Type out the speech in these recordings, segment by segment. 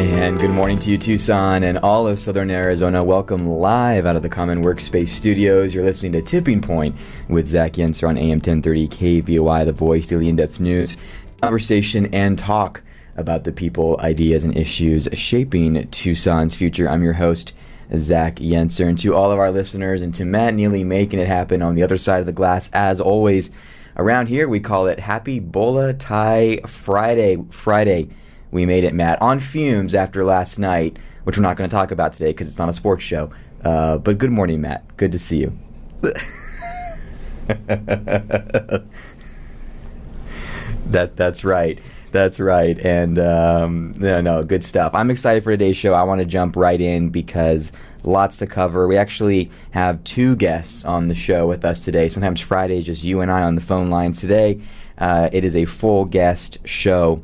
And good morning to you, Tucson and all of Southern Arizona. Welcome live out of the Common Workspace Studios. You're listening to Tipping Point with Zach Yentzer on AM 1030 KVOI, the voice, daily in-depth news, conversation, and talk about the people, ideas, and issues shaping Tucson's future. I'm your host, Zach Yentzer. And to all of our listeners and to Matt Neely making it happen on the other side of the glass, as always, around here we call it Happy Bola Tie Friday. Friday we made it, Matt, on fumes after last night, which we're not going to talk about today because it's not a sports show. Uh, but good morning, Matt. Good to see you. that that's right. That's right. And um, no, no, good stuff. I'm excited for today's show. I want to jump right in because lots to cover. We actually have two guests on the show with us today. Sometimes Friday is just you and I on the phone lines. Today, uh, it is a full guest show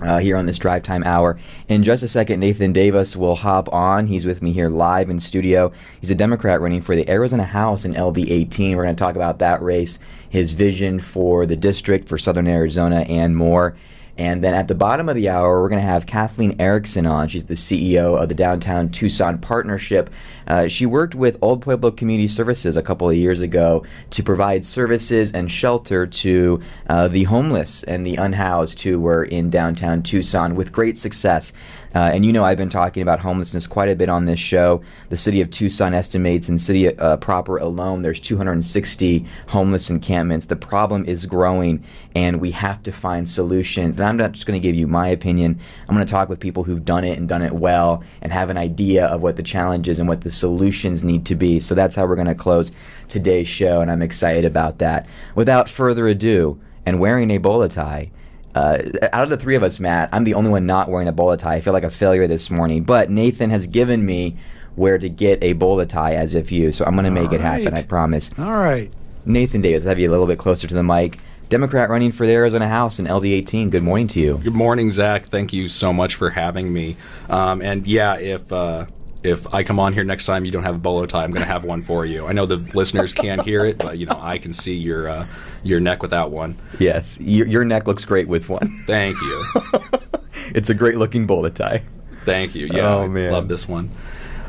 uh, here on this drive time hour. In just a second, Nathan Davis will hop on. He's with me here live in studio. He's a Democrat running for the Arizona House in LD 18. We're going to talk about that race, his vision for the district, for Southern Arizona, and more. And then at the bottom of the hour, we're going to have Kathleen Erickson on. She's the CEO of the Downtown Tucson Partnership. Uh, she worked with Old Pueblo Community Services a couple of years ago to provide services and shelter to uh, the homeless and the unhoused who were in downtown Tucson with great success. Uh, and you know, I've been talking about homelessness quite a bit on this show. The city of Tucson estimates in city uh, proper alone, there's 260 homeless encampments. The problem is growing, and we have to find solutions. And I'm not just going to give you my opinion. I'm going to talk with people who've done it and done it well, and have an idea of what the challenges and what the solutions need to be. So that's how we're going to close today's show, and I'm excited about that. Without further ado, and wearing a bola tie uh, out of the three of us, Matt, I'm the only one not wearing a bola tie. I feel like a failure this morning, but Nathan has given me where to get a bola tie as if you. So I'm going to make it happen. I promise. All right. Nathan Davis, have you a little bit closer to the mic. Democrat running for the Arizona House in LD18. Good morning to you. Good morning, Zach. Thank you so much for having me. Um, and yeah, if uh, if I come on here next time, you don't have a bolo tie, I'm going to have one for you. I know the listeners can't hear it, but you know I can see your uh, your neck without one. Yes, your, your neck looks great with one. Thank you. it's a great looking bola tie. Thank you. Yeah, oh, man. love this one.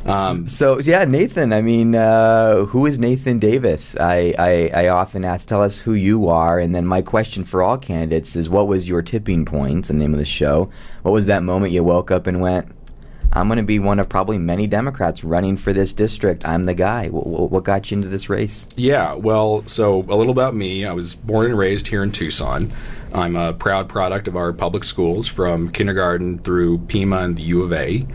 Um, so yeah, Nathan. I mean, uh, who is Nathan Davis? I, I, I often ask, tell us who you are, and then my question for all candidates is, what was your tipping point? The name of the show. What was that moment you woke up and went, I'm going to be one of probably many Democrats running for this district. I'm the guy. What, what, got you into this race? Yeah, well, so a little about me. I was born and raised here in Tucson. I'm a proud product of our public schools from kindergarten through Pima and the U of A.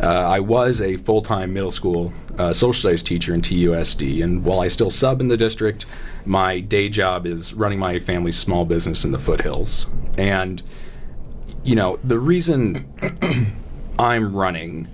Uh, I was a full time middle school uh, social studies teacher in TUSD, and while I still sub in the district, my day job is running my family's small business in the foothills. And, you know, the reason. I'm running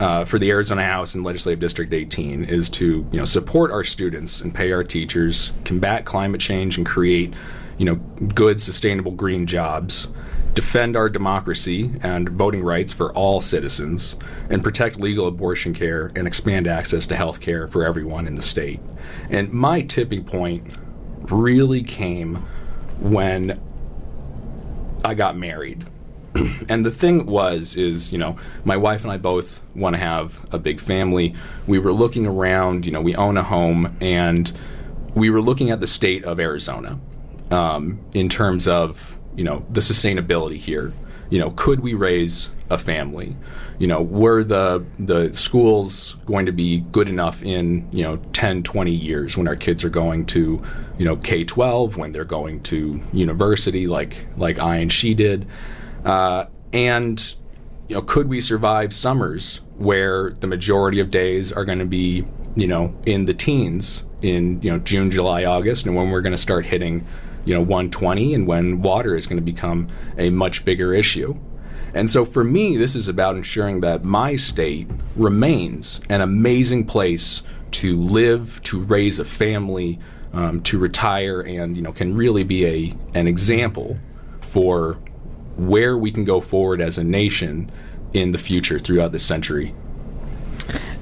uh, for the Arizona House in Legislative District 18 is to you know support our students and pay our teachers, combat climate change, and create you know good, sustainable green jobs, defend our democracy and voting rights for all citizens, and protect legal abortion care and expand access to health care for everyone in the state. And my tipping point really came when I got married and the thing was is you know my wife and i both want to have a big family. We were looking around you know we own a home and we were looking at the state of arizona um, in terms of you know the sustainability here. You know could we raise a family? You know were the the schools going to be good enough in you know 10 20 years when our kids are going to you know k-12 when they're going to university like like i and she did uh, and you know, could we survive summers where the majority of days are going to be, you know, in the teens in you know June, July, August, and when we're going to start hitting, you know, 120, and when water is going to become a much bigger issue. And so for me, this is about ensuring that my state remains an amazing place to live, to raise a family, um, to retire, and you know can really be a an example for where we can go forward as a nation in the future throughout this century.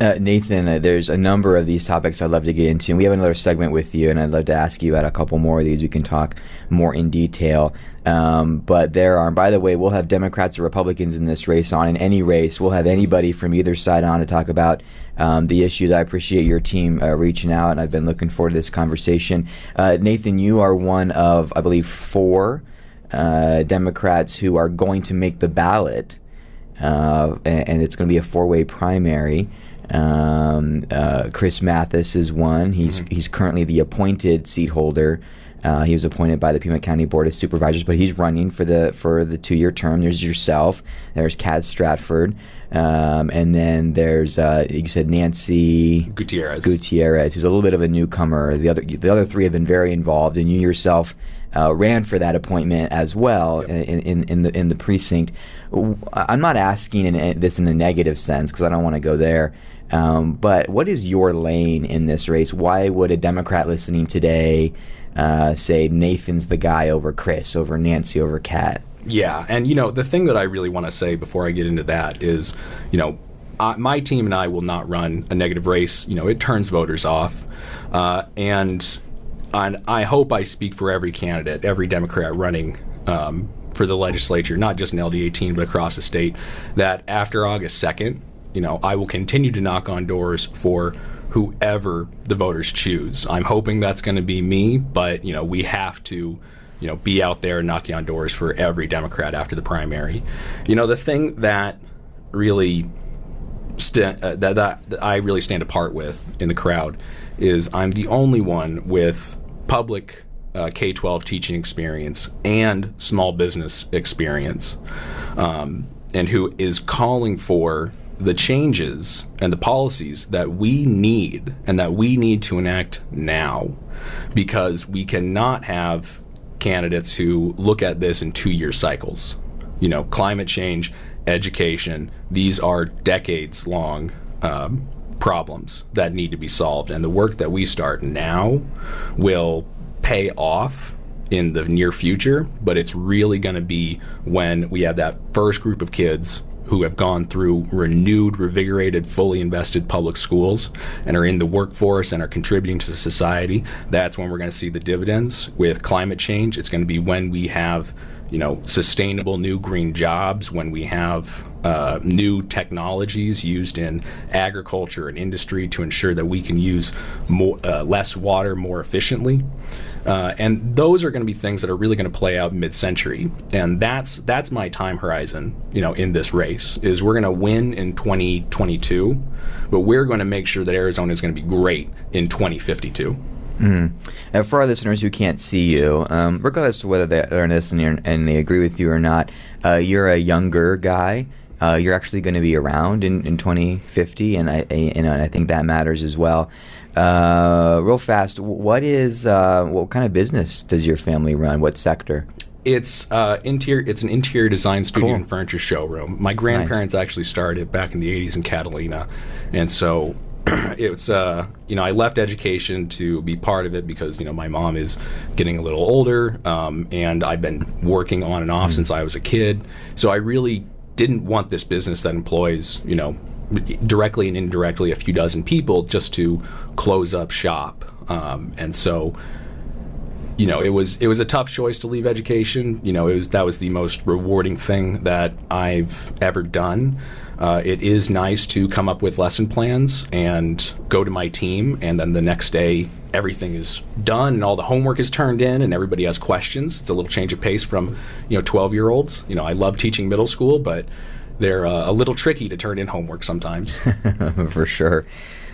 Uh, Nathan, uh, there's a number of these topics I'd love to get into. And we have another segment with you, and I'd love to ask you about a couple more of these. We can talk more in detail. Um, but there are, by the way, we'll have Democrats or Republicans in this race on. In any race, we'll have anybody from either side on to talk about um, the issues. I appreciate your team uh, reaching out, and I've been looking forward to this conversation. Uh, Nathan, you are one of, I believe, four uh, Democrats who are going to make the ballot, uh, and, and, it's going to be a four-way primary. Um, uh, Chris Mathis is one. He's mm-hmm. he's currently the appointed seat holder. Uh, he was appointed by the Pima County Board of Supervisors, but he's running for the for the two year term. There's yourself. There's Cad Stratford, um, and then there's uh, you said Nancy Gutierrez. Gutierrez, who's a little bit of a newcomer. The other the other three have been very involved, and you yourself uh, ran for that appointment as well yep. in, in, in, the in the precinct. I'm not asking in, this in a negative sense because I don't want to go there. Um, but what is your lane in this race? Why would a Democrat listening today uh, say Nathan's the guy over Chris, over Nancy, over Kat? Yeah, and you know the thing that I really want to say before I get into that is, you know, uh, my team and I will not run a negative race. You know, it turns voters off, uh, and and I hope I speak for every candidate, every Democrat running um, for the legislature, not just in LD 18 but across the state, that after August 2nd, you know, I will continue to knock on doors for whoever the voters choose. I'm hoping that's going to be me, but you know, we have to you know be out there knocking on doors for every Democrat after the primary. You know, the thing that really st- uh, that, that, that I really stand apart with in the crowd is I'm the only one with public uh, K 12 teaching experience and small business experience, um, and who is calling for the changes and the policies that we need and that we need to enact now because we cannot have candidates who look at this in two year cycles. You know, climate change, education, these are decades long um, problems that need to be solved. And the work that we start now will pay off in the near future, but it's really going to be when we have that first group of kids who have gone through renewed, revigorated, fully invested public schools and are in the workforce and are contributing to society, that's when we're going to see the dividends. With climate change, it's going to be when we have you know sustainable new green jobs when we have uh, new technologies used in agriculture and industry to ensure that we can use more, uh, less water more efficiently uh, and those are going to be things that are really going to play out mid-century, and that's that's my time horizon. You know, in this race, is we're going to win in 2022, but we're going to make sure that Arizona is going to be great in 2052. Mm. For our listeners who can't see you, um, regardless of whether they are listening and they agree with you or not, uh, you're a younger guy. Uh, you're actually going to be around in, in 2050, and I, I, and I think that matters as well. Uh, real fast, what is uh, what kind of business does your family run? What sector? It's uh, interior. It's an interior design studio cool. and furniture showroom. My grandparents nice. actually started back in the '80s in Catalina, and so it's uh, you know I left education to be part of it because you know my mom is getting a little older, um, and I've been working on and off mm. since I was a kid. So I really didn't want this business that employs you know directly and indirectly a few dozen people just to close up shop. Um, and so, you know, it was it was a tough choice to leave education. You know, it was that was the most rewarding thing that I've ever done. Uh, it is nice to come up with lesson plans and go to my team, and then the next day everything is done and all the homework is turned in and everybody has questions. It's a little change of pace from you know twelve year olds. You know, I love teaching middle school, but they're uh, a little tricky to turn in homework sometimes. for sure.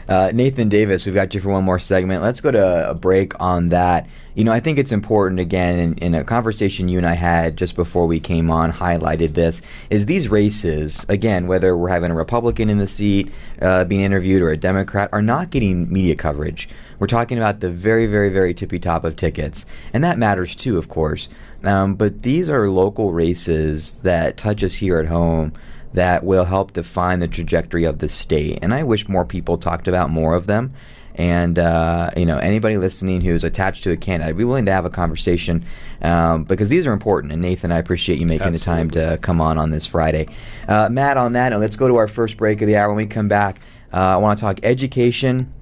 Uh, Nathan Davis, we've got you for one more segment. Let's go to a break on that. You know, I think it's important, again, in, in, a conversation you and I had just before we came on, highlighted this, is these races, again, whether we're having a Republican in the seat uh, being interviewed or a Democrat, are not getting media coverage. We're talking about the very, very, very tippy top of tickets. And that matters too, of course. Um, but these are local races that touch us here at home that will help define the trajectory of the state. And I wish more people talked about more of them. And uh, you know, anybody listening who's attached to a candidate, I'd be willing to have a conversation um, because these are important. And Nathan, I appreciate you making Absolutely. the time to come on on this Friday. Uh, Matt, on that, and let's go to our first break of the hour. When we come back, Uh, I want to talk education.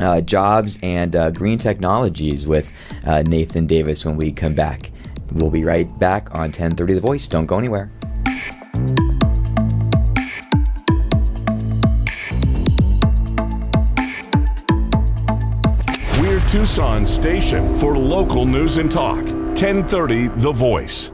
Uh, jobs and uh, green technologies with uh, Nathan Davis when we come back. We'll be right back on 1030 The Voice. Don't go anywhere. We're station for local news and talk. 1030 The Voice.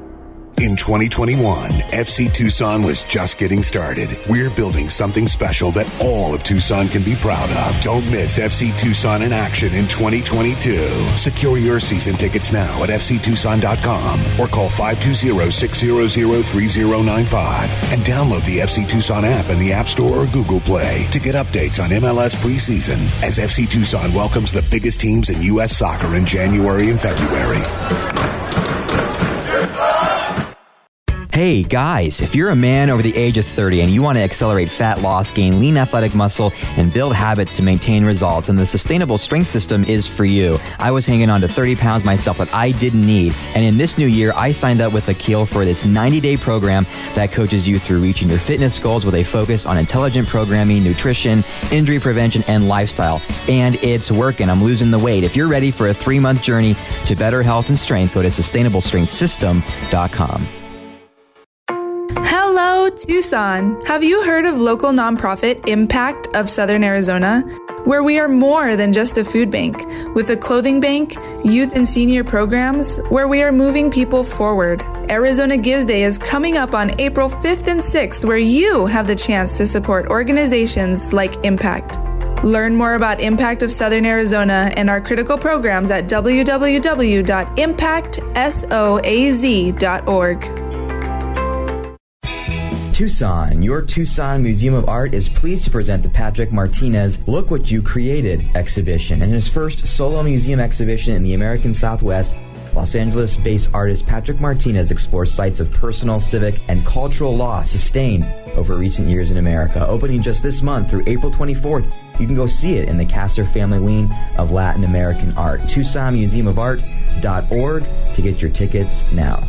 In 2021, FC Tucson was just getting started. We're building something special that all of Tucson can be proud of. Don't miss FC Tucson in action in 2022. Secure your season tickets now at fctucson.com or call 520-600-3095 and download the FC Tucson app in the App Store or Google Play to get updates on MLS preseason as FC Tucson welcomes the biggest teams in U.S. soccer in January and February. Hey guys, if you're a man over the age of 30 and you want to accelerate fat loss, gain lean athletic muscle, and build habits to maintain results, then the sustainable strength system is for you. I was hanging on to 30 pounds myself that I didn't need, and in this new year, I signed up with Akil for this 90 day program that coaches you through reaching your fitness goals with a focus on intelligent programming, nutrition, injury prevention, and lifestyle. And it's working. I'm losing the weight. If you're ready for a three month journey to better health and strength, go to sustainablestrengthsystem.com. Hello, Tucson. Have you heard of local nonprofit Impact of Southern Arizona? Where we are more than just a food bank, with a clothing bank, youth and senior programs, where we are moving people forward. Arizona Gives Day is coming up on April 5th and 6th, where you have the chance to support organizations like Impact. Learn more about Impact of Southern Arizona and our critical programs at www.impactsoaz.org. Tucson, your Tucson Museum of Art is pleased to present the Patrick Martinez Look What You Created exhibition. and his first solo museum exhibition in the American Southwest, Los Angeles based artist Patrick Martinez explores sites of personal, civic, and cultural loss sustained over recent years in America. Opening just this month through April 24th, you can go see it in the Kasser Family Wing of Latin American Art. TucsonMuseumofArt.org to get your tickets now.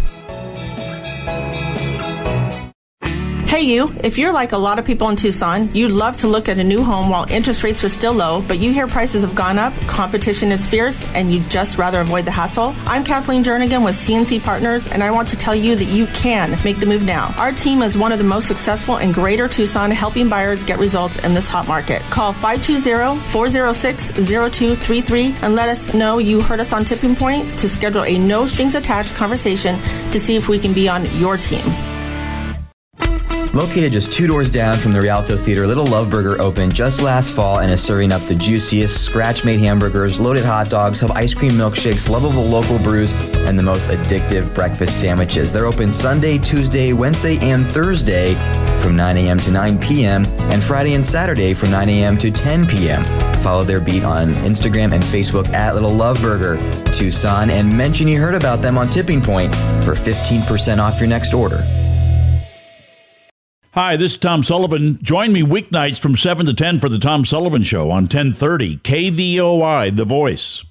Hey, you, if you're like a lot of people in Tucson, you'd love to look at a new home while interest rates are still low, but you hear prices have gone up, competition is fierce, and you'd just rather avoid the hassle. I'm Kathleen Jernigan with CNC Partners, and I want to tell you that you can make the move now. Our team is one of the most successful in Greater Tucson, helping buyers get results in this hot market. Call 520-406-0233 and let us know you heard us on Tipping Point to schedule a no strings attached conversation to see if we can be on your team. Located just two doors down from the Rialto Theater, Little Love Burger opened just last fall and is serving up the juiciest scratch made hamburgers, loaded hot dogs, have ice cream milkshakes, lovable local brews, and the most addictive breakfast sandwiches. They're open Sunday, Tuesday, Wednesday, and Thursday from 9 a.m. to 9 p.m., and Friday and Saturday from 9 a.m. to 10 p.m. Follow their beat on Instagram and Facebook at Little Love Burger Tucson and mention you heard about them on Tipping Point for 15% off your next order. Hi, this is Tom Sullivan. Join me weeknights from 7 to 10 for the Tom Sullivan Show on 1030 KVOI, The Voice.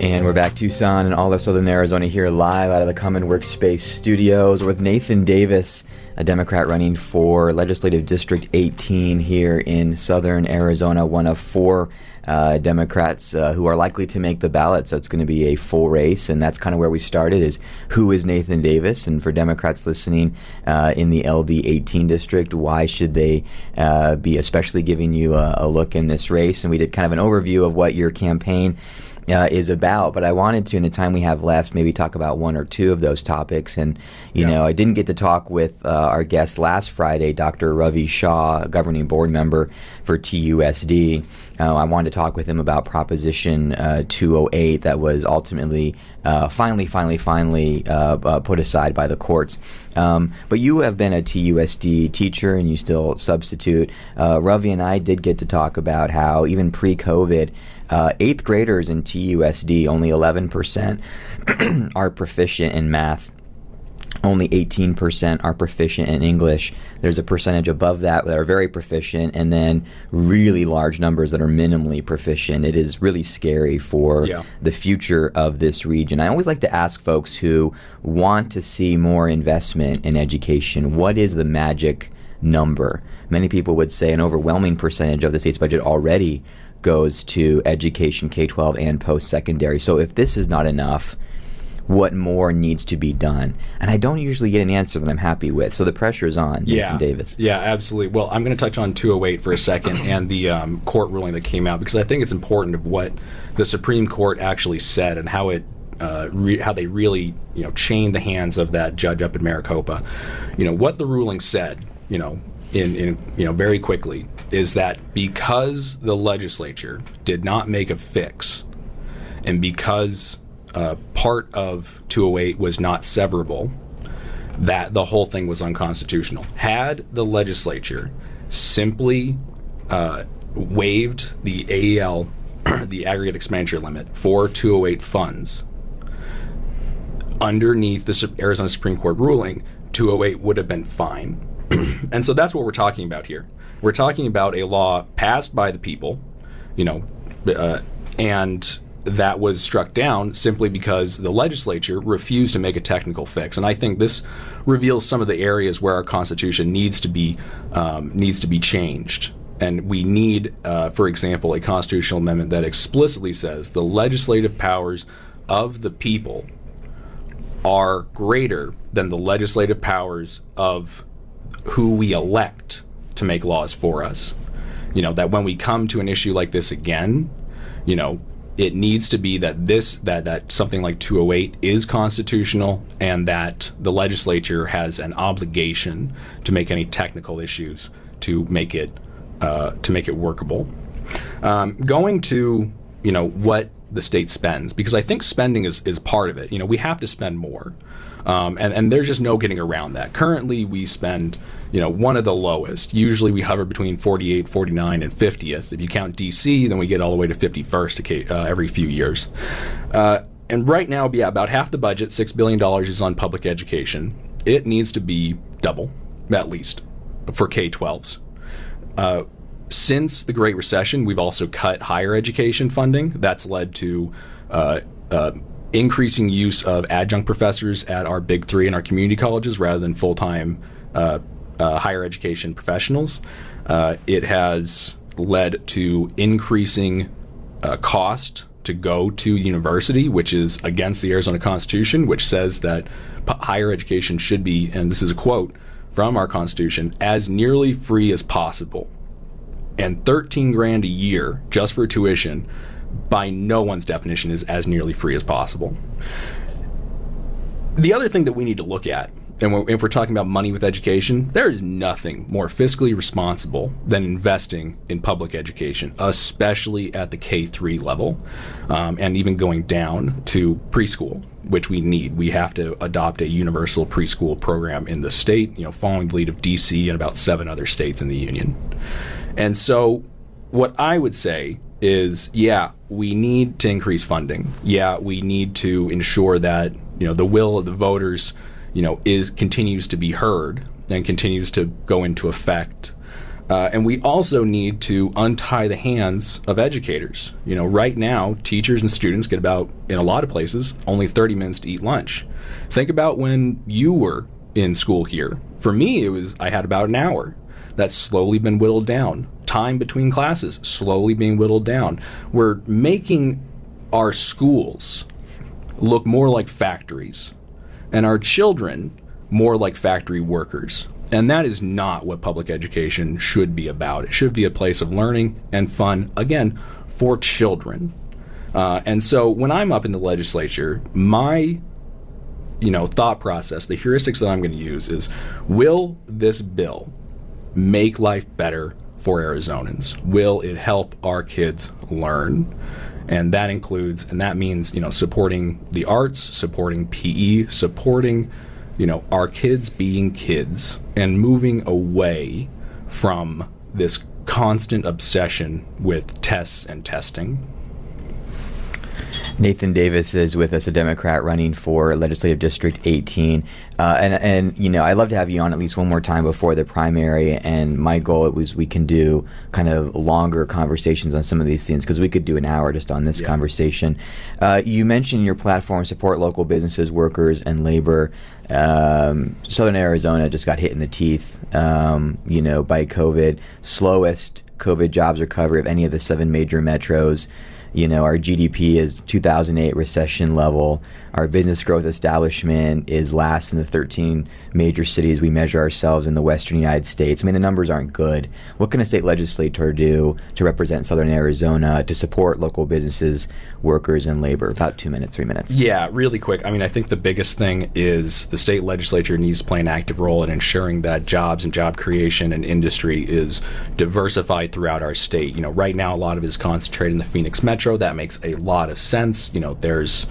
And we're back Tucson and all of Southern Arizona here live out of the Common Workspace studios with Nathan Davis, a Democrat running for Legislative District 18 here in Southern Arizona, one of four uh, Democrats uh, who are likely to make the ballot. So it's going to be a full race, and that's kind of where we started. Is who is Nathan Davis? And for Democrats listening uh, in the LD 18 district, why should they uh, be especially giving you a, a look in this race? And we did kind of an overview of what your campaign uh, is about. But I wanted to, in the time we have left, maybe talk about one or two of those topics. And you Yeah. know, I didn't get to talk with uh, our guest last Friday, Dr. Ravi Shah, a governing board member for TUSD. Uh, I wanted to talk with him about Proposition uh, 208 that was ultimately, uh, finally, finally, finally uh, uh, put aside by the courts. Um, but you have been a TUSD teacher and you still substitute. Uh, Ravi and I did get to talk about how even pre-COVID, uh, eighth graders in TUSD, only 11% are proficient in math only 18% are proficient in English. There's a percentage above that that are very proficient, and then really large numbers that are minimally proficient. It is really scary for Yeah. the future of this region. I always like to ask folks who want to see more investment in education what is the magic number? Many people would say an overwhelming percentage of the state's budget already goes to education, K 12, and post secondary. So if this is not enough, what more needs to be done? And I don't usually get an answer that I'm happy with. So the pressure is on Nathan Davis. Yeah, absolutely. Well, I'm going to touch on 208 for a second and the um, court ruling that came out because I think it's important of what the Supreme Court actually said and how it uh, re- how they really you know chained the hands of that judge up in Maricopa. You know what the ruling said. You know. In, in you know very quickly is that because the legislature did not make a fix and because uh, part of 208 was not severable, that the whole thing was unconstitutional. Had the legislature simply uh, waived the AEL, the aggregate expenditure limit for 208 funds, underneath the Arizona Supreme Court ruling, 208 would have been fine. and so that's what we're talking about here. We're talking about a law passed by the people, you know, uh, and that was struck down simply because the legislature refused to make a technical fix. And I think this reveals some of the areas where our Constitution needs to be um, needs to be changed. And we need, uh, for example, a constitutional amendment that explicitly says the legislative powers of the people are greater than the legislative powers of who we elect to make laws for us. You know, that when we come to an issue like this again, you know, it needs to be that this that that something like 208 is constitutional and that the legislature has an obligation to make any technical issues to make it uh, to make it workable. Um, going to you know what the state spends because I think spending is, is part of it. You know, we have to spend more. Um, and, and there's just no getting around that. Currently, we spend, you know, one of the lowest. Usually we hover between 48, 49, and 50th. If you count DC, then we get all the way to 51st uh, every few years. Uh, and right now, yeah, about half the budget, $6 billion, is on public education. It needs to be double, at least, for K 12s. Uh, since the Great Recession, we've also cut higher education funding. That's led to uh, uh, increasing use of adjunct professors at our big three and our community colleges rather than full time uh, uh, higher education professionals. Uh, it has led to increasing uh, cost to go to university, which is against the Arizona Constitution, which says that p- higher education should be, and this is a quote from our Constitution, as nearly free as possible. And 13 grand a year just for tuition, by no one's definition, is as nearly free as possible. The other thing that we need to look at, and if we're talking about money with education, there is nothing more fiscally responsible than investing in public education, especially at the K 3 level, um, and even going down to preschool, which we need. We have to adopt a universal preschool program in the state, you know, following the lead of DC and about seven other states in the union. And so, what I would say is, yeah, we need to increase funding. Yeah, we need to ensure that you know the will of the voters, you know, is continues to be heard and continues to go into effect. Uh, and we also need to untie the hands of educators. You know, right now, teachers and students get about, in a lot of places, only 30 minutes to eat lunch. Think about when you were in school here. For me, it was I had about an hour. That's slowly been whittled down. Time between classes slowly being whittled down. We're making our schools look more like factories and our children more like factory workers. And that is not what public education should be about. It should be a place of learning and fun, again, for children. Uh, and so when I'm up in the legislature, my you know thought process, the heuristics that I'm going to use is will this bill make life better for Arizonans? Will it help our kids learn? And that includes, and that means, you know, supporting the arts, supporting PE, supporting, you know, our kids being kids and moving away from this constant obsession with tests and testing. Nathan Davis is with us, a Democrat running for Legislative District 18. Uh, and, and, you know, I'd love to have you on at least one more time before the primary. And my goal it was we can do kind of longer conversations on some of these things because we could do an hour just on this Yeah. conversation. Uh, you mentioned your platform support local businesses, workers, and labor. Um, Southern Arizona just got hit in the teeth, um, you know, by COVID. Slowest COVID jobs recovery of any of the seven major metros. You know, our GDP is 2008 recession level. Our business growth establishment is last in the 13 major cities we measure ourselves in the western United States. I mean, the numbers aren't good. What can a state legislator do to represent southern Arizona to support local businesses, workers, and labor? About two minutes, three minutes. Yeah, really quick. I mean, I think the biggest thing is the state legislature needs to play an active role in ensuring that jobs and job creation and industry is diversified throughout our state. You know, right now a lot of it is concentrated in the Phoenix metro. That makes a lot of sense. You know, there's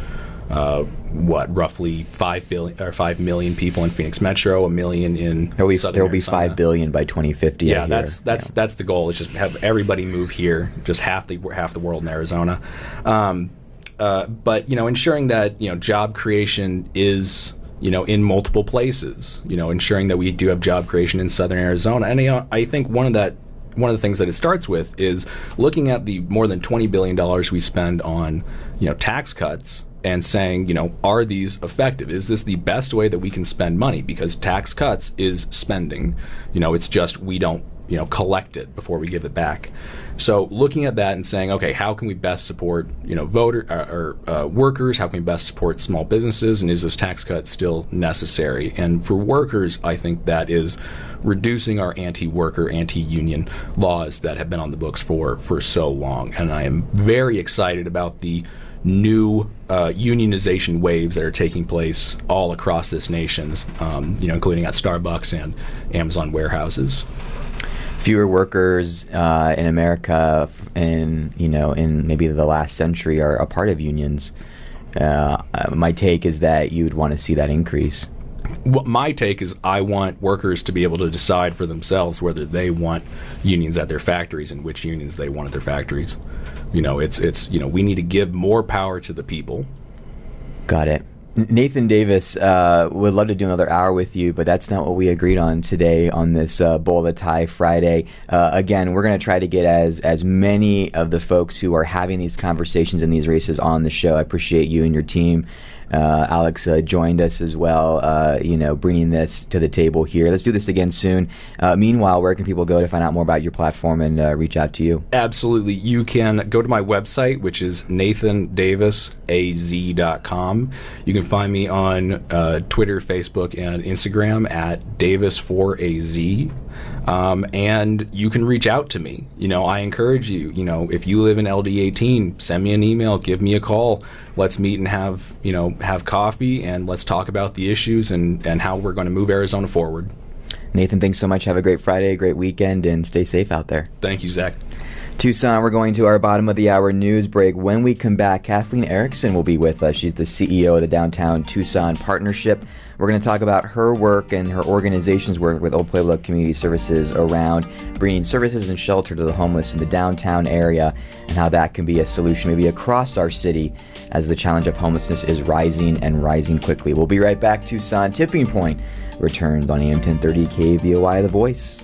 uh, what roughly five billion or five million people in Phoenix metro, a million in There will be, Southern there will be five billion by 2050. Yeah, that's that's Yeah. that's the goal. Is just have everybody move here, just half the half the world in Arizona. Um, uh, but you know, ensuring that you know job creation is you know in multiple places. You know, ensuring that we do have job creation in Southern Arizona, and you know, I think one of that one of the things that it starts with is looking at the more than twenty billion dollars we spend on you know tax cuts and saying, you know, are these effective? Is this the best way that we can spend money? Because tax cuts is spending. You know, it's just we don't, you know, collect it before we give it back. So looking at that and saying, okay, how can we best support, you know, voter uh, or uh, workers? How can we best support small businesses? And is this tax cut still necessary? And for workers, I think that is reducing our anti-worker, anti-union laws that have been on the books for for so long. And I am very excited about the new uh, unionization waves that are taking place all across this nation, um, you know, including at Starbucks and Amazon warehouses. fewer workers uh, in America in you know in maybe the last century are a part of unions. Uh, uh, my take is that you'd want to see that increase. What my take is, I want workers to be able to decide for themselves whether they want unions at their factories and which unions they want at their factories. You know, it's it's you know we need to give more power to the people. Got it. Nathan Davis uh, would love to do another hour with you, but that's not what we agreed on today on this uh, Bola Tie Friday. Uh, again, we're going to try to get as as many of the folks who are having these conversations in these races on the show. I appreciate you and your team. Uh, Alex uh, joined us as well, uh, you know, bringing this to the table here. Let's do this again soon. Uh, meanwhile, where can people go to find out more about your platform and uh, reach out to you? Absolutely. You can go to my website, which is nathandavisaz.com. You can find me on uh, Twitter, Facebook, and Instagram at Davis4AZ. Um, and you can reach out to me. You know, I encourage you, you know, if you live in LD18, send me an email, give me a call. Let's meet and have, you know, have coffee and let's talk about the issues and, and how we're going to move Arizona forward. Nathan, thanks so much. Have a great Friday, a great weekend, and stay safe out there. Thank you, Zach. Tucson, we're going to our bottom of the hour news break. When we come back, Kathleen Erickson will be with us. She's the CEO of the Downtown Tucson Partnership. We're going to talk about her work and her organization's work with Old Pueblo Community Services around bringing services and shelter to the homeless in the downtown area and how that can be a solution maybe across our city as the challenge of homelessness is rising and rising quickly. We'll be right back. Tucson Tipping Point returns on AM 1030 KVOI The Voice.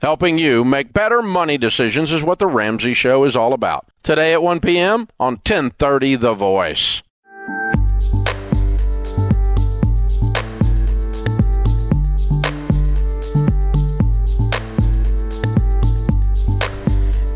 Helping you make better money decisions is what the Ramsey Show is all about. Today at 1 p.m. on 1030 The Voice.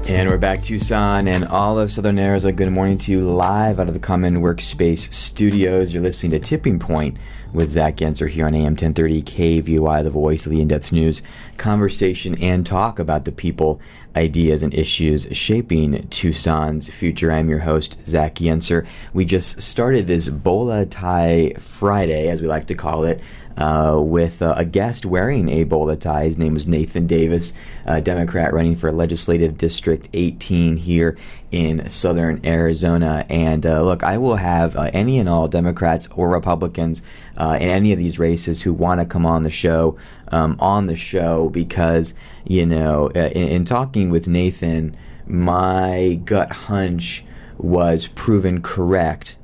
And we're back, Tucson and all of Southern Arizona. Good morning to you live out of the Common Workspace studios. You're listening to Tipping Point with Zach Yentzer here on AM 1030 KVOI, the voice of the in depth news, conversation and talk about the people, ideas, and issues shaping Tucson's future. I'm your host, Zach Yentzer. We just started this Bola Tie Friday, as we like to call it. Uh, with uh, a guest wearing a bola tie. His name was Nathan Davis, a Democrat running for Legislative District 18 here in southern Arizona. And uh, look, I will have uh, any and all Democrats or Republicans uh, in any of these races who want to come on the show um, on the show because, you know, uh, in, in talking with Nathan, my gut hunch was proven correct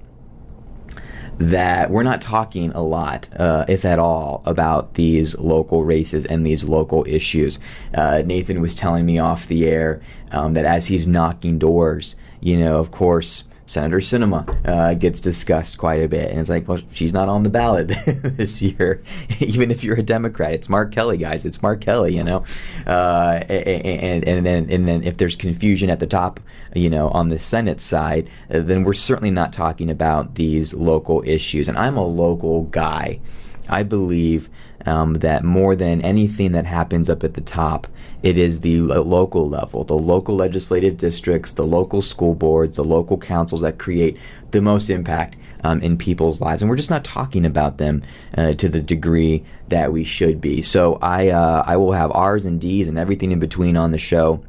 that we're not talking a lot, uh, if at all, about these local races and these local issues. Uh, Nathan was telling me off the air um, that as he's knocking doors, you know, of course, Senator Sinema uh, gets discussed quite a bit, and it's like, well, she's not on the ballot this year, even if you're a Democrat. It's Mark Kelly, guys. It's Mark Kelly, you know. Uh, and, and then and then if there's confusion at the top, you know, on the Senate side, uh, then we're certainly not talking about these local issues. And I'm a local guy. I believe um, that more than anything that happens up at the top, it is the lo- local level, the local legislative districts, the local school boards, the local councils that create the most impact um, in people's lives. And we're just not talking about them uh, to the degree that we should be. So I, uh, I will have R's and D's and everything in between on the show.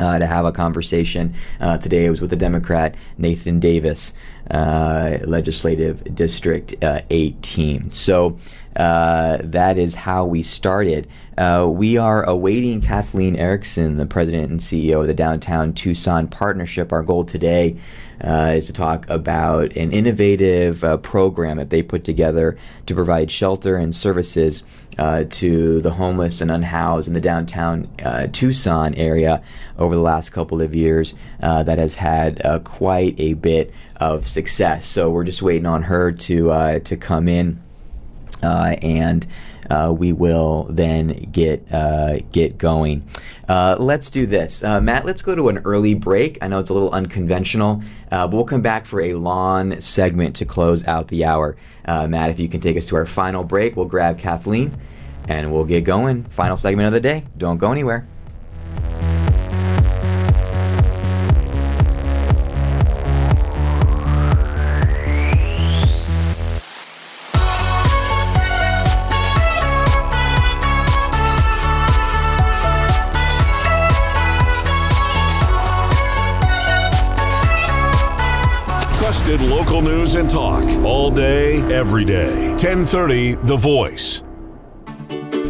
Uh, to have a conversation. Uh, today it was with the Democrat Nathan Davis, uh, Legislative District uh, 18. So uh, that is how we started. Uh, we are awaiting Kathleen Erickson, the president and CEO of the Downtown Tucson Partnership. Our goal today uh, is to talk about an innovative program that they put together to provide shelter and services to the homeless and unhoused in the downtown Tucson area over the last couple of years that has had quite a bit of success. So we're just waiting on her to to come in and uh, we will then get uh, get going. Uh, let's do this, uh, Matt. Let's go to an early break. I know it's a little unconventional, uh, but we'll come back for a long segment to close out the hour. Uh, Matt, if you can take us to our final break, we'll grab Kathleen and we'll get going. Final segment of the day. Don't go anywhere. And talk all day, every day. 1030 The Voice.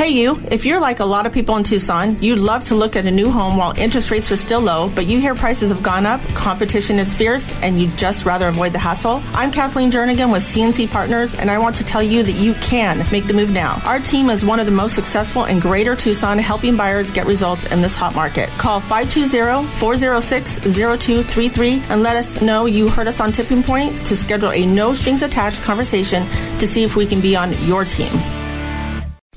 Hey, you, if you're like a lot of people in Tucson, you'd love to look at a new home while interest rates are still low, but you hear prices have gone up, competition is fierce, and you'd just rather avoid the hassle. I'm Kathleen Jernigan with CNC Partners, and I want to tell you that you can make the move now. Our team is one of the most successful in Greater Tucson, helping buyers get results in this hot market. Call 520 406 0233 and let us know you heard us on Tipping Point to schedule a no strings attached conversation to see if we can be on your team.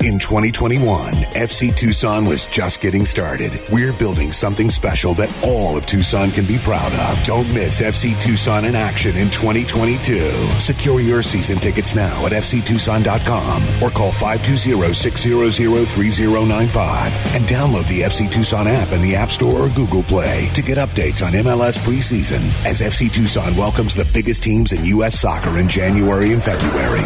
In 2021, FC Tucson was just getting started. We're building something special that all of Tucson can be proud of. Don't miss FC Tucson in action in 2022. Secure your season tickets now at fctucson.com or call 520-600-3095 and download the FC Tucson app in the App Store or Google Play to get updates on MLS preseason as FC Tucson welcomes the biggest teams in U.S. soccer in January and February.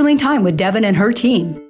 scheduling time with Devin and her team.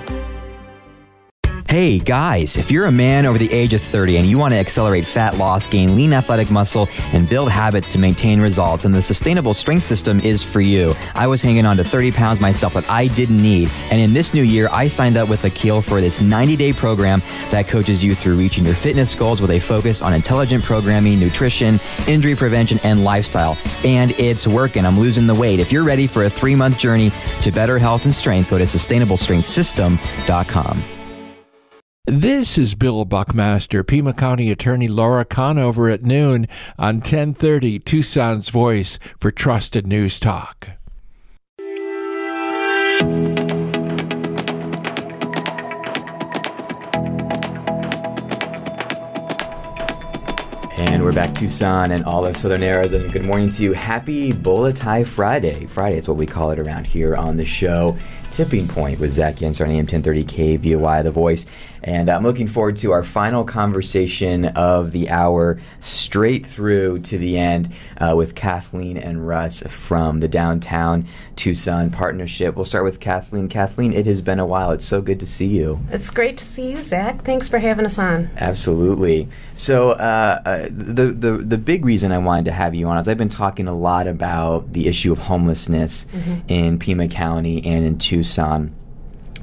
Hey guys, if you're a man over the age of 30 and you want to accelerate fat loss, gain lean athletic muscle, and build habits to maintain results, and the sustainable strength system is for you. I was hanging on to 30 pounds myself that I didn't need, and in this new year, I signed up with Akil for this 90 day program that coaches you through reaching your fitness goals with a focus on intelligent programming, nutrition, injury prevention, and lifestyle. And it's working. I'm losing the weight. If you're ready for a three month journey to better health and strength, go to sustainablestrengthsystem.com. This is Bill Buckmaster, Pima County Attorney Laura Conover at noon on 1030 Tucson's Voice for Trusted News Talk. And we're back Tucson and all of Southern Arizona. Good morning to you. Happy Bola Tie Friday. Friday is what we call it around here on the show. Tipping Point with Zach Yentzer on AM 1030 KVOI, The Voice. And I'm looking forward to our final conversation of the hour, straight through to the end uh, with Kathleen and Russ from the Downtown Tucson Partnership. We'll start with Kathleen. Kathleen, it has been a while. It's so good to see you. It's great to see you, Zach. Thanks for having us on. Absolutely. So, uh, uh, the, the, the big reason I wanted to have you on is I've been talking a lot about the issue of homelessness mm-hmm. in Pima County and in Tucson.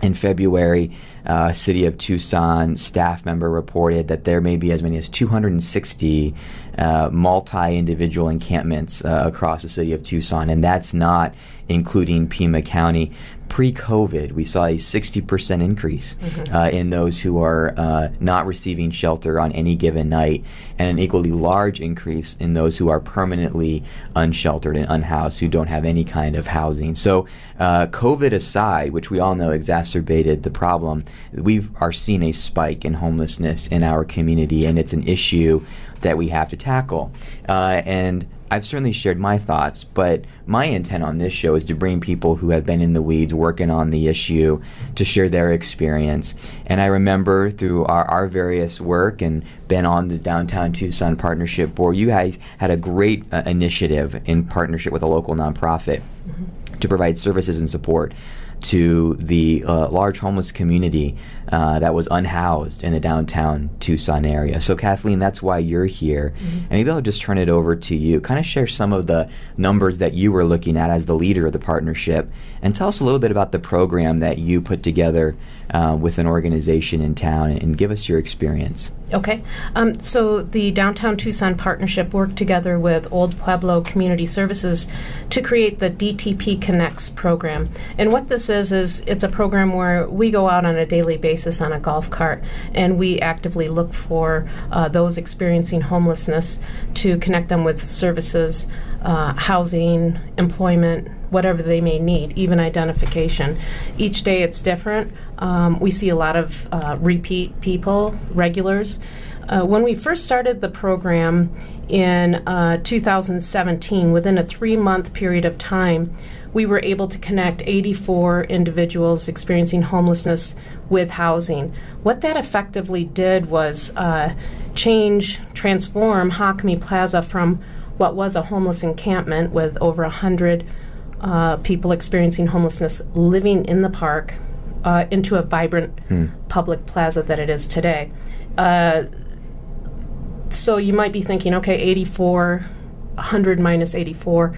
In February, uh, City of Tucson staff member reported that there may be as many as 260 uh, multi individual encampments uh, across the city of Tucson, and that's not including Pima County. Pre COVID, we saw a 60% increase mm-hmm. uh, in those who are uh, not receiving shelter on any given night, and an equally large increase in those who are permanently unsheltered and unhoused, who don't have any kind of housing. So, uh, COVID aside, which we all know exacerbated the problem, we are seeing a spike in homelessness in our community, and it's an issue that we have to tackle. Uh, and I've certainly shared my thoughts, but my intent on this show is to bring people who have been in the weeds working on the issue to share their experience. And I remember through our, our various work and been on the Downtown Tucson Partnership Board, you guys had a great uh, initiative in partnership with a local nonprofit mm-hmm. to provide services and support to the uh, large homeless community uh, that was unhoused in the downtown Tucson area. So, Kathleen, that's why you're here. Mm-hmm. And maybe I'll just turn it over to you. Kind of share some of the numbers that you were looking at as the leader of the partnership and tell us a little bit about the program that you put together uh, with an organization in town and give us your experience. Okay. Um, so the Downtown Tucson Partnership worked together with Old Pueblo Community Services to create the DTP Connects program. And what this is is it's a program where we go out on a daily basis on a golf cart and we actively look for uh, those experiencing homelessness to connect them with services, uh, housing, employment, whatever they may need, even identification. Each day it's different. Um, we see a lot of uh, repeat people, regulars. Uh, when we first started the program in uh, 2017, within a three month period of time, we were able to connect 84 individuals experiencing homelessness with housing. What that effectively did was uh, change, transform Jácome Plaza from what was a homeless encampment with over 100 uh, people experiencing homelessness living in the park uh, into a vibrant Hmm. public plaza that it is today. Uh, so you might be thinking, okay, 84, 100 minus 84.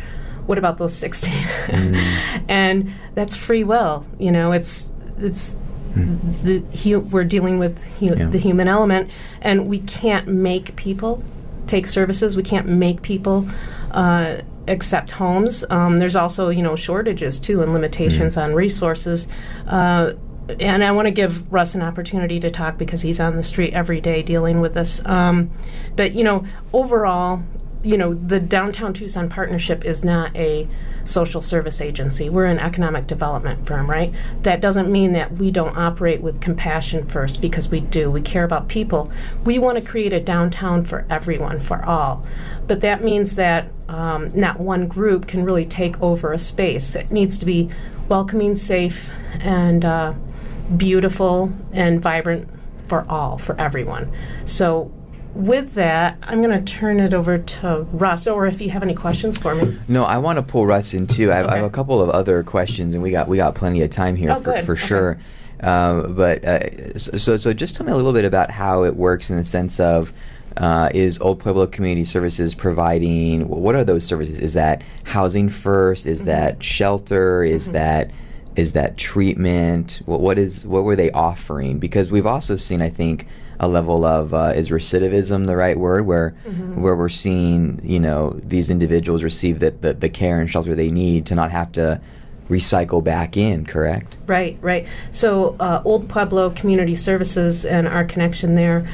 What about those 16? and that's free will. You know, it's it's the hu- we're dealing with hu- Yeah. the human element, and we can't make people take services. We can't make people uh, accept homes. Um, there's also you know shortages too and limitations on resources. Uh, and I want to give Russ an opportunity to talk because he's on the street every day dealing with this. Um, but you know, overall, you know, the Downtown Tucson Partnership is not a social service agency. We're an economic development firm, right? That doesn't mean that we don't operate with compassion first because we do. We care about people. We want to create a downtown for everyone, for all. But that means that um, not one group can really take over a space. It needs to be welcoming, safe, and uh, beautiful and vibrant for all, for everyone. So, with that, I'm going to turn it over to Russ, or if you have any questions for me. No, I want to pull Russ in too. I have, I have a couple of other questions, and we got we got plenty of time here Oh, for, for Okay. sure. Um, but uh, so, so just tell me a little bit about how it works in the sense of uh, is Old Pueblo Community Services providing what are those services? Is that housing first? Is Mm-hmm. that shelter? Is that is that treatment? What what is what were they offering? Because we've also seen, I think, a level of uh, is recidivism the right word where Mm-hmm. where we're seeing you know these individuals receive the, the, the care and shelter they need to not have to recycle back in correct Right, right. So, uh, Old Pueblo Community Services and our connection there,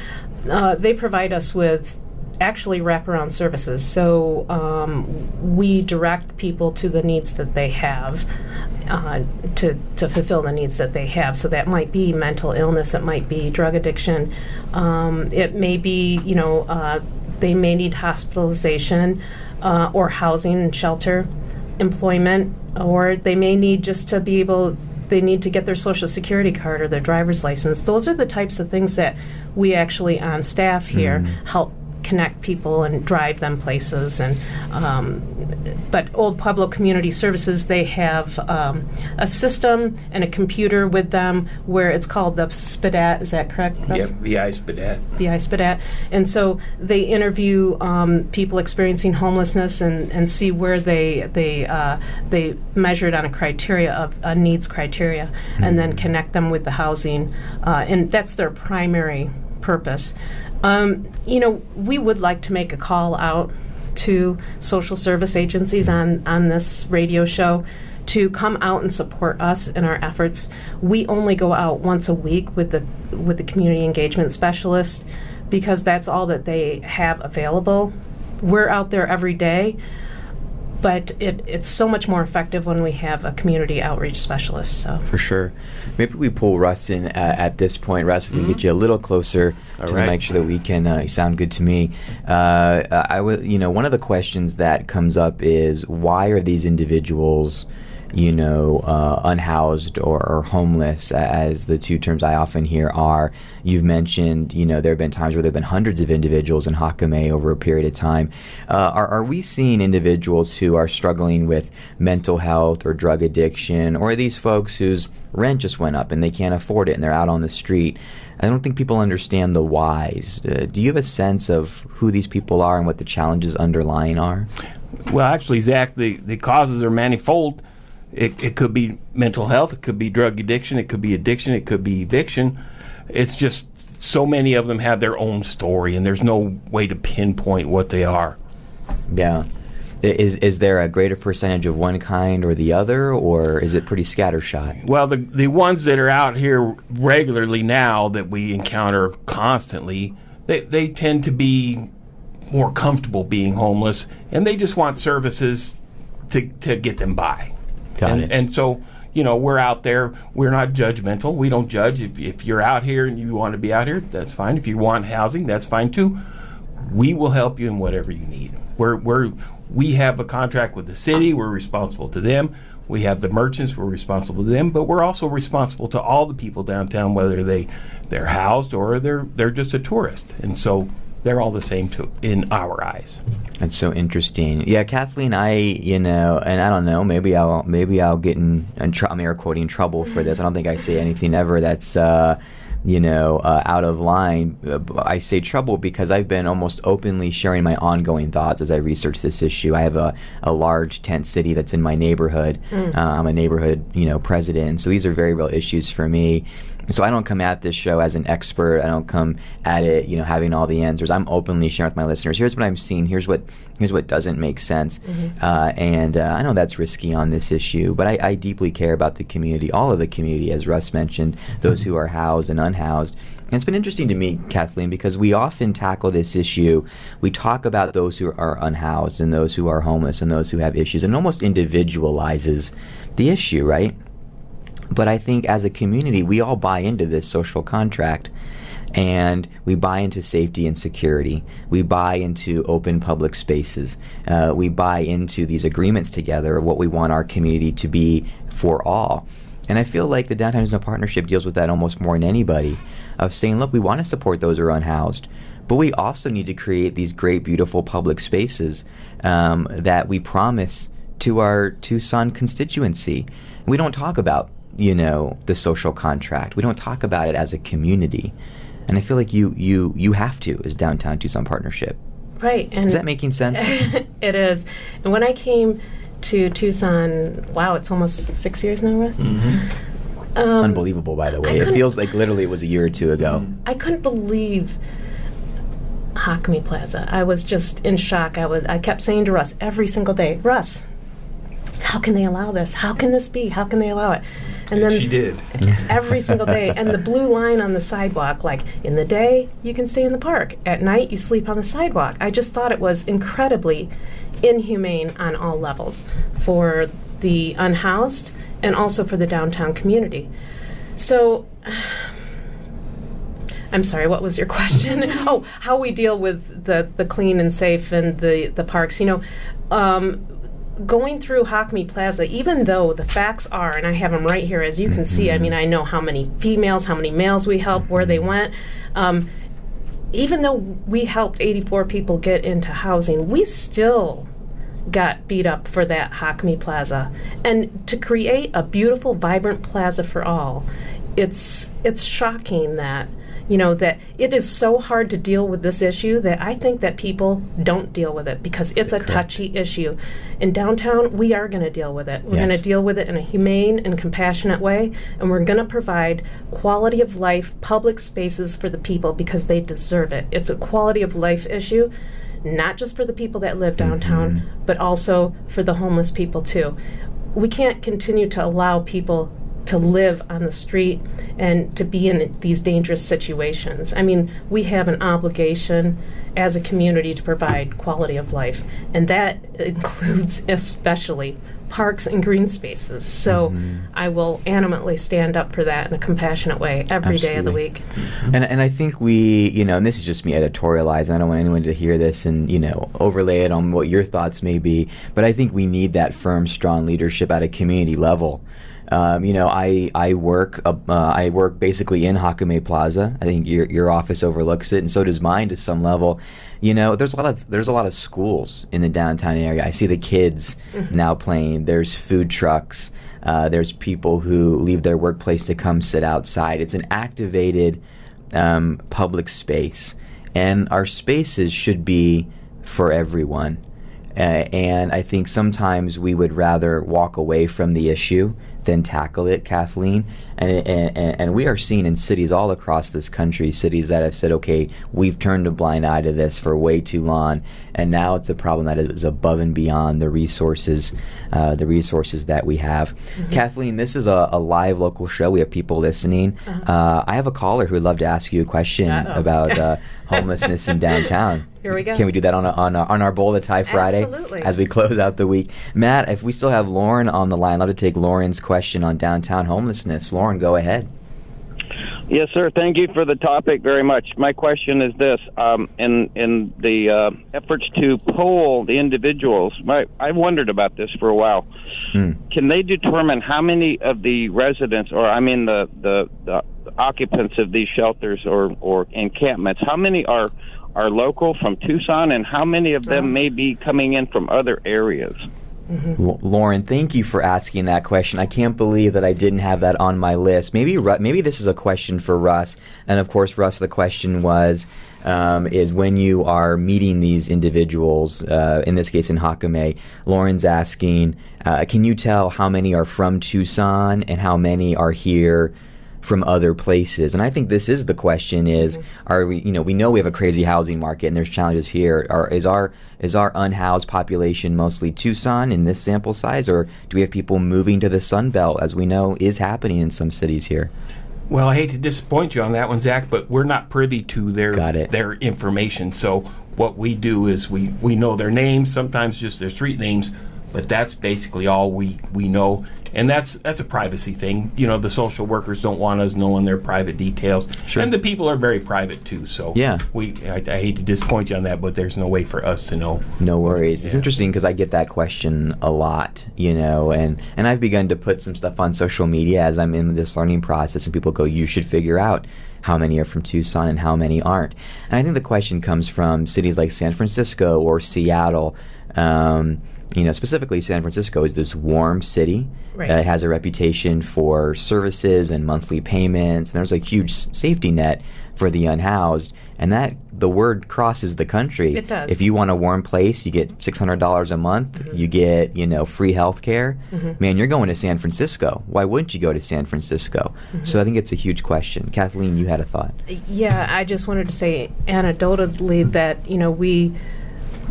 uh, they provide us with actually wraparound services. So, um, we direct people to the needs that they have. Uh, to, to fulfill the needs that they have. So that might be mental illness, it might be drug addiction, um, it may be, you know, uh, they may need hospitalization uh, or housing and shelter employment, or they may need just to be able, they need to get their social security card or their driver's license. Those are the types of things that we actually on staff here help connect people and drive them places. And um, but Old Pueblo Community Services, they have um, a system and a computer with them where it's called the SPDAT. Is that correct? Russ? Yep, VI SPDAT. the ISPDAT. And so they interview um, people experiencing homelessness and, and see where they they uh, they measure it on a criteria of a needs criteria, and then connect them with the housing, uh, and that's their primary purpose. Um, you know, we would like to make a call out to social service agencies on on this radio show to come out and support us in our efforts. We only go out once a week with the with the community engagement specialist because that's all that they have available. We're out there every day, but it, it's so much more effective when we have a community outreach specialist. So for sure maybe we pull russ in uh, at this point russ if we can get you a little closer to the right. mic so that we can uh, sound good to me uh, i would you know one of the questions that comes up is why are these individuals you know, uh, unhoused or, or homeless, as the two terms I often hear are. You've mentioned, you know, there have been times where there have been hundreds of individuals in Jácome over a period of time. Uh, are, are we seeing individuals who are struggling with mental health or drug addiction, or are these folks whose rent just went up and they can't afford it and they're out on the street? I don't think people understand the whys. Uh, do you have a sense of who these people are and what the challenges underlying are? Well, actually, Zach, the, the causes are manifold. It, it could be mental health, it could be drug addiction, it could be addiction, it could be eviction. It's just so many of them have their own story, and there's no way to pinpoint what they are. Yeah. Is is there a greater percentage of one kind or the other, or is it pretty scattershot? Well, the the ones that are out here regularly now that we encounter constantly, they they tend to be more comfortable being homeless, and they just want services to to get them by. Got and, it. And so. You know, we're out there. We're not judgmental. We don't judge. If, if you're out here and you want to be out here, that's fine. If you want housing, that's fine too. We will help you in whatever you need. We're, we're, we have a contract with the city. We're responsible to them. We have the merchants. We're responsible to them, but we're also responsible to all the people downtown, whether they they're housed or they're they're just a tourist. And so they're all the same to in our eyes. That's so interesting. Yeah, Kathleen, I you know, and I don't know, maybe I'll maybe I'll get in, in tr- I'm air quoting trouble for this. I don't think I say anything ever that's uh, you know uh, out of line. I say trouble because I've been almost openly sharing my ongoing thoughts as I research this issue. I have a, a large tent city that's in my neighborhood. Mm. Uh, I'm a neighborhood you know president, so these are very real issues for me. So I don't come at this show as an expert. I don't come at it, you know, having all the answers. I'm openly sharing with my listeners. Here's what I'm seeing. Here's what here's what doesn't make sense. Mhm. Uh, and uh, I know that's risky on this issue, but I, I deeply care about the community, all of the community, as Russ mentioned, those who are housed and unhoused. And it's been interesting to me, Kathleen, because we often tackle this issue. We talk about those who are unhoused and those who are homeless and those who have issues, and almost individualizes the issue, right? But I think as a community, we all buy into this social contract and we buy into safety and security. We buy into open public spaces. Uh, we buy into these agreements together of what we want our community to be for all. And I feel like the Downtown Housing Partnership deals with that almost more than anybody of saying, look, we want to support those who are unhoused, but we also need to create these great, beautiful public spaces um, that we promise to our Tucson constituency. We don't talk about, you know, the social contract. We don't talk about it as a community. And I feel like you you you have to as Downtown Tucson Partnership. Right. And Is that making sense? it is. And when I came to Tucson, wow, it's almost six years now, Russ. Mm-hmm. Um, Unbelievable, by the way. It feels like literally it was a year or two ago. I couldn't believe Jácome Plaza. I was just in shock. I was. I kept saying to Russ every single day, Russ, how can they allow this? How can this be? How can they allow it? And then she did. every single day. And the blue line on the sidewalk, like in the day, you can stay in the park. At night, you sleep on the sidewalk. I just thought it was incredibly inhumane on all levels for the unhoused and also for the downtown community. So, I'm sorry, what was your question? oh, how we deal with the, the clean and safe and the, the parks. You know, um, going through Jácome Plaza, even though the facts are, and I have them right here, as you can see, I mean, I know how many females, how many males we helped, where they went. Um, even though we helped 84 people get into housing, we still got beat up for that Jácome Plaza. And to create a beautiful, vibrant plaza for all, it's it's shocking that you know that it is so hard to deal with this issue that I think that people don't deal with it because it's a touchy issue. In downtown, we are going to deal with it. We're going to deal with it in a humane and compassionate way, and we're going to provide quality of life public spaces for the people because they deserve it. It's a quality of life issue, not just for the people that live downtown, mm-hmm. but also for the homeless people too. We can't continue to allow people to live on the street and to be in these dangerous situations. I mean, we have an obligation as a community to provide quality of life, and that includes especially parks and green spaces. So mm-hmm. I will animately stand up for that in a compassionate way every day of the Absolutely. week. Mm-hmm. And, and I think we, you know, and this is just me editorializing. I don't want anyone to hear this and, you know, overlay it on what your thoughts may be. But I think we need that firm, strong leadership at a community level. Um, you know, I I work uh, I work basically in Jácome Plaza. I think your your office overlooks it, and so does mine to some level. You know, there's a lot of there's a lot of schools in the downtown area. I see the kids Mhm. now playing. There's food trucks. Uh, there's people who leave their workplace to come sit outside. It's an activated um, public space, and our spaces should be for everyone. Uh, and I think sometimes we would rather walk away from the issue then tackle it, Kathleen. And, and, and we are seeing in cities all across this country, cities that have said, okay, we've turned a blind eye to this for way too long, and now it's a problem that is above and beyond the resources, uh, the resources that we have. Mm-hmm. Kathleen, this is a, a live local show. We have people listening. Uh-huh. Uh, I have a caller who would love to ask you a question Uh-oh. about uh, homelessness in downtown. Here we go. Can we do that on a, on a, on our Bola Tie Friday Absolutely. as we close out the week? Matt, if we still have Lauren on the line, I'd love to take Lauren's question on downtown homelessness. Lauren, go ahead. Yes, sir. Thank you for the topic very much. My question is this: um, in in the uh, efforts to poll the individuals, my, I wondered about this for a while. Can they determine how many of the residents, or I mean the the, the occupants of these shelters or or encampments, how many are are local from Tucson, and how many of them may be coming in from other areas? L- Lauren, thank you for asking that question. I can't believe that I didn't have that on my list. Maybe Ru- maybe this is a question for Russ. And of course, Russ, the question was um, is when you are meeting these individuals, uh, in this case in Jácome, Lauren's asking, uh, can you tell how many are from Tucson and how many are here? From other places. And I think this is the question is mm-hmm. are we you know we know we have a crazy housing market and there's challenges here. Are, is our is our unhoused population mostly Tucson in this sample size or do we have people moving to the Sun Belt as we know is happening in some cities here? Well, I hate to disappoint you on that one, Zach, but we're not privy to their their information. So what we do is we, we know their names, sometimes just their street names, but that's basically all we, we know. And that's that's a privacy thing. You know, the social workers don't want us knowing their private details. Sure. And the people are very private too. So Yeah. we I, I hate to disappoint you on that, but there's no way for us to know. No worries. It's interesting because I get that question a lot, you know, and and I've begun to put some stuff on social media as I'm in this learning process, and people go, "You should figure out how many are from Tucson and how many aren't." And I think the question comes from cities like San Francisco or Seattle. Um, you know, specifically San Francisco is this warm city. Right. Uh, it has a reputation for services and monthly payments, and there's a huge safety net for the unhoused. And that the word crosses the country. It does. If you want a warm place, you get six hundred dollars a month. You get you know free health care. Mhm. Man, you're going to San Francisco. Why wouldn't you go to San Francisco? So I think it's a huge question. Kathleen, you had a thought. Yeah, I just wanted to say anecdotally that you know we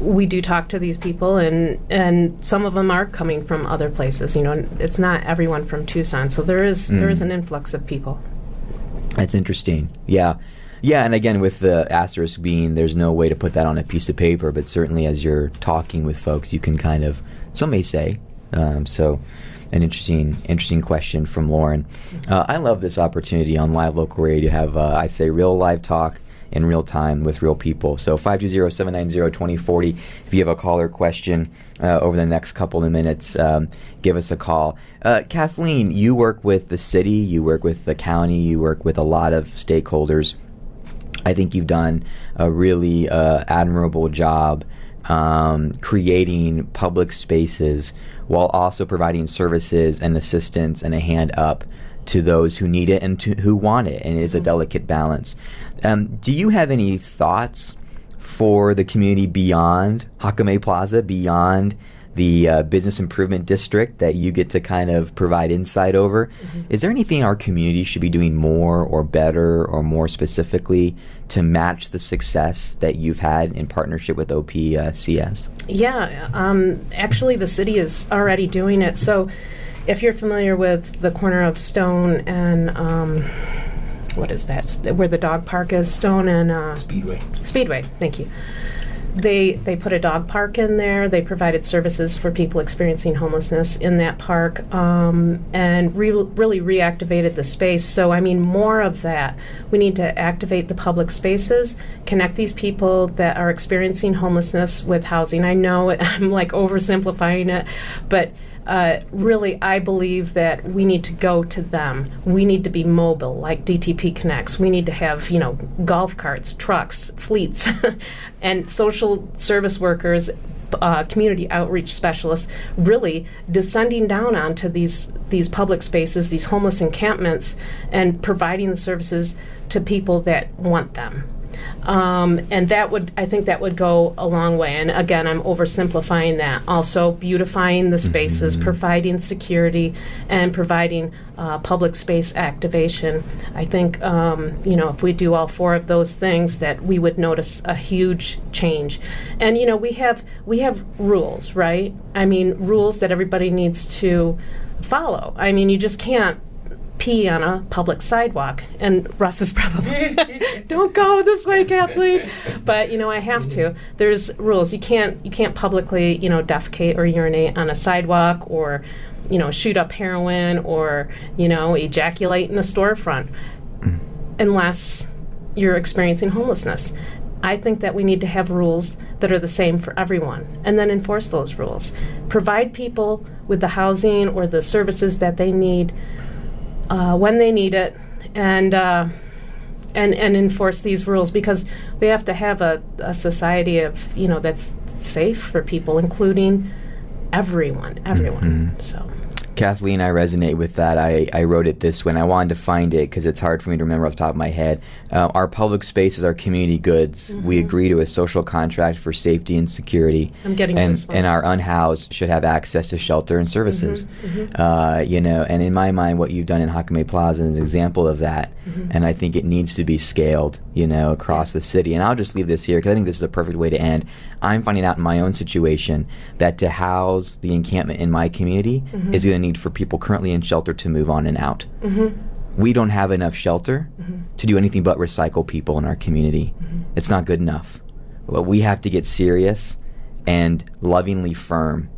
we do talk to these people and and some of them are coming from other places. You know, it's not everyone from Tucson, so there is there is Mm. an influx of people. That's interesting. Yeah. Yeah, and again, with the asterisk being there's no way to put that on a piece of paper, but certainly as you're talking with folks, you can kind of, some may say. Um, so, an interesting, interesting question from Lauren. Uh, I love this opportunity on live local radio to have, uh, I say, real live talk in real time with real people. So 520-790-2040. If you have a caller question uh, over the next couple of minutes, um, give us a call. Uh, Kathleen, you work with the city, you work with the county, you work with a lot of stakeholders. I think you've done a really uh, admirable job um, creating public spaces while also providing services and assistance and a hand up to those who need it and to who want it. And it is a delicate balance. Um, do you have any thoughts for the community beyond Jácome Plaza, beyond the uh, business improvement district that you get to kind of provide insight over? Is there anything our community should be doing more or better or more specifically to match the success that you've had in partnership with OPCS? Yeah, um, actually, the city is already doing it. So, if you're familiar with the corner of Stone and um, what is that? Where the dog park is, Stone and uh, Speedway. Speedway. Thank you. They they put a dog park in there. They provided services for people experiencing homelessness in that park, um, and re- really reactivated the space. So I mean, more of that. We need to activate the public spaces, connect these people that are experiencing homelessness with housing. I know I'm like oversimplifying it, but uh, really, I believe that we need to go to them. We need to be mobile, like DTP connects. We need to have, you know, golf carts, trucks, fleets, and social service workers, uh, community outreach specialists, really descending down onto these these public spaces, these homeless encampments, and providing the services to people that want them. Um, and that would, I think that would go a long way. And again, I'm oversimplifying that. Also, beautifying the spaces, providing security, and providing uh, public space activation. I think, um, you know, if we do all four of those things, that we would notice a huge change. And you know, we have we have rules, right? I mean, rules that everybody needs to follow. I mean, you just can't pee on a public sidewalk. And Russ is probably, don't go this way, Kathleen. But you know, I have to. There's rules. You can't you can't publicly you know defecate or urinate on a sidewalk or you know shoot up heroin or you know ejaculate in a storefront unless you're experiencing homelessness. I think that we need to have rules that are the same for everyone and then enforce those rules. Provide people with the housing or the services that they need uh, when they need it and uh, and and enforce these rules because we have to have a, a society of you know that's safe for people including everyone everyone. So Kathleen, I resonate with that. I, I wrote it this way, and I wanted to find it because it's hard for me to remember off the top of my head. Uh, our public spaces are community goods. We Mhm. agree to a social contract for safety and security. I'm getting and, and our unhoused should have access to shelter and services. Mhm, Uh, you know, and in my mind, what you've done in Jácome Plaza is an example of that. Mhm. And I think it needs to be scaled, you know, across the city. And I'll just leave this here because I think this is a perfect way to end. I'm finding out in my own situation that to house the encampment in my community Mhm. is going to need for people currently in shelter to move on and out. Mhm. We don't have enough shelter Mhm. to do anything but recycle people in our community. It's not good enough. Well, we have to get serious and lovingly firm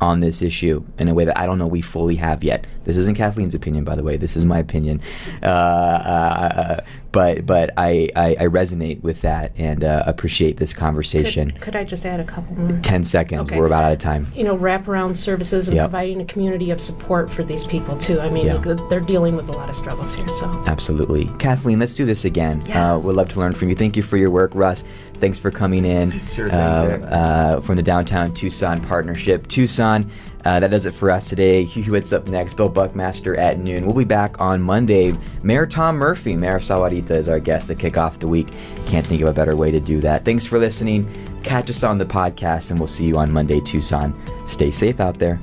on this issue in a way that I don't know we fully have yet. This isn't Kathleen's opinion, by the way. This is my opinion. Uh, uh, but but I, I, I resonate with that and uh, appreciate this conversation. could, could I just add a couple more 10 seconds. Okay. We're about out of time. you know wraparound services and Yep. providing a community of support for these people too I mean Yeah. th- they're dealing with a lot of struggles here so Absolutely. Kathleen, let's do this again. Uh, we'd love to learn from you. Thank you for your work. Russ, thanks for coming in Sure thing, uh, uh, from the Downtown Tucson Partnership. Tucson, uh, that does it for us today. Hugh Hewitt's up next. Bill Buckmaster at noon. We'll be back on Monday. Mayor Tom Murphy, Mayor of Sahuarita, is our guest to kick off the week. Can't think of a better way to do that. Thanks for listening. Catch us on the podcast, and we'll see you on Monday, Tucson. Stay safe out there.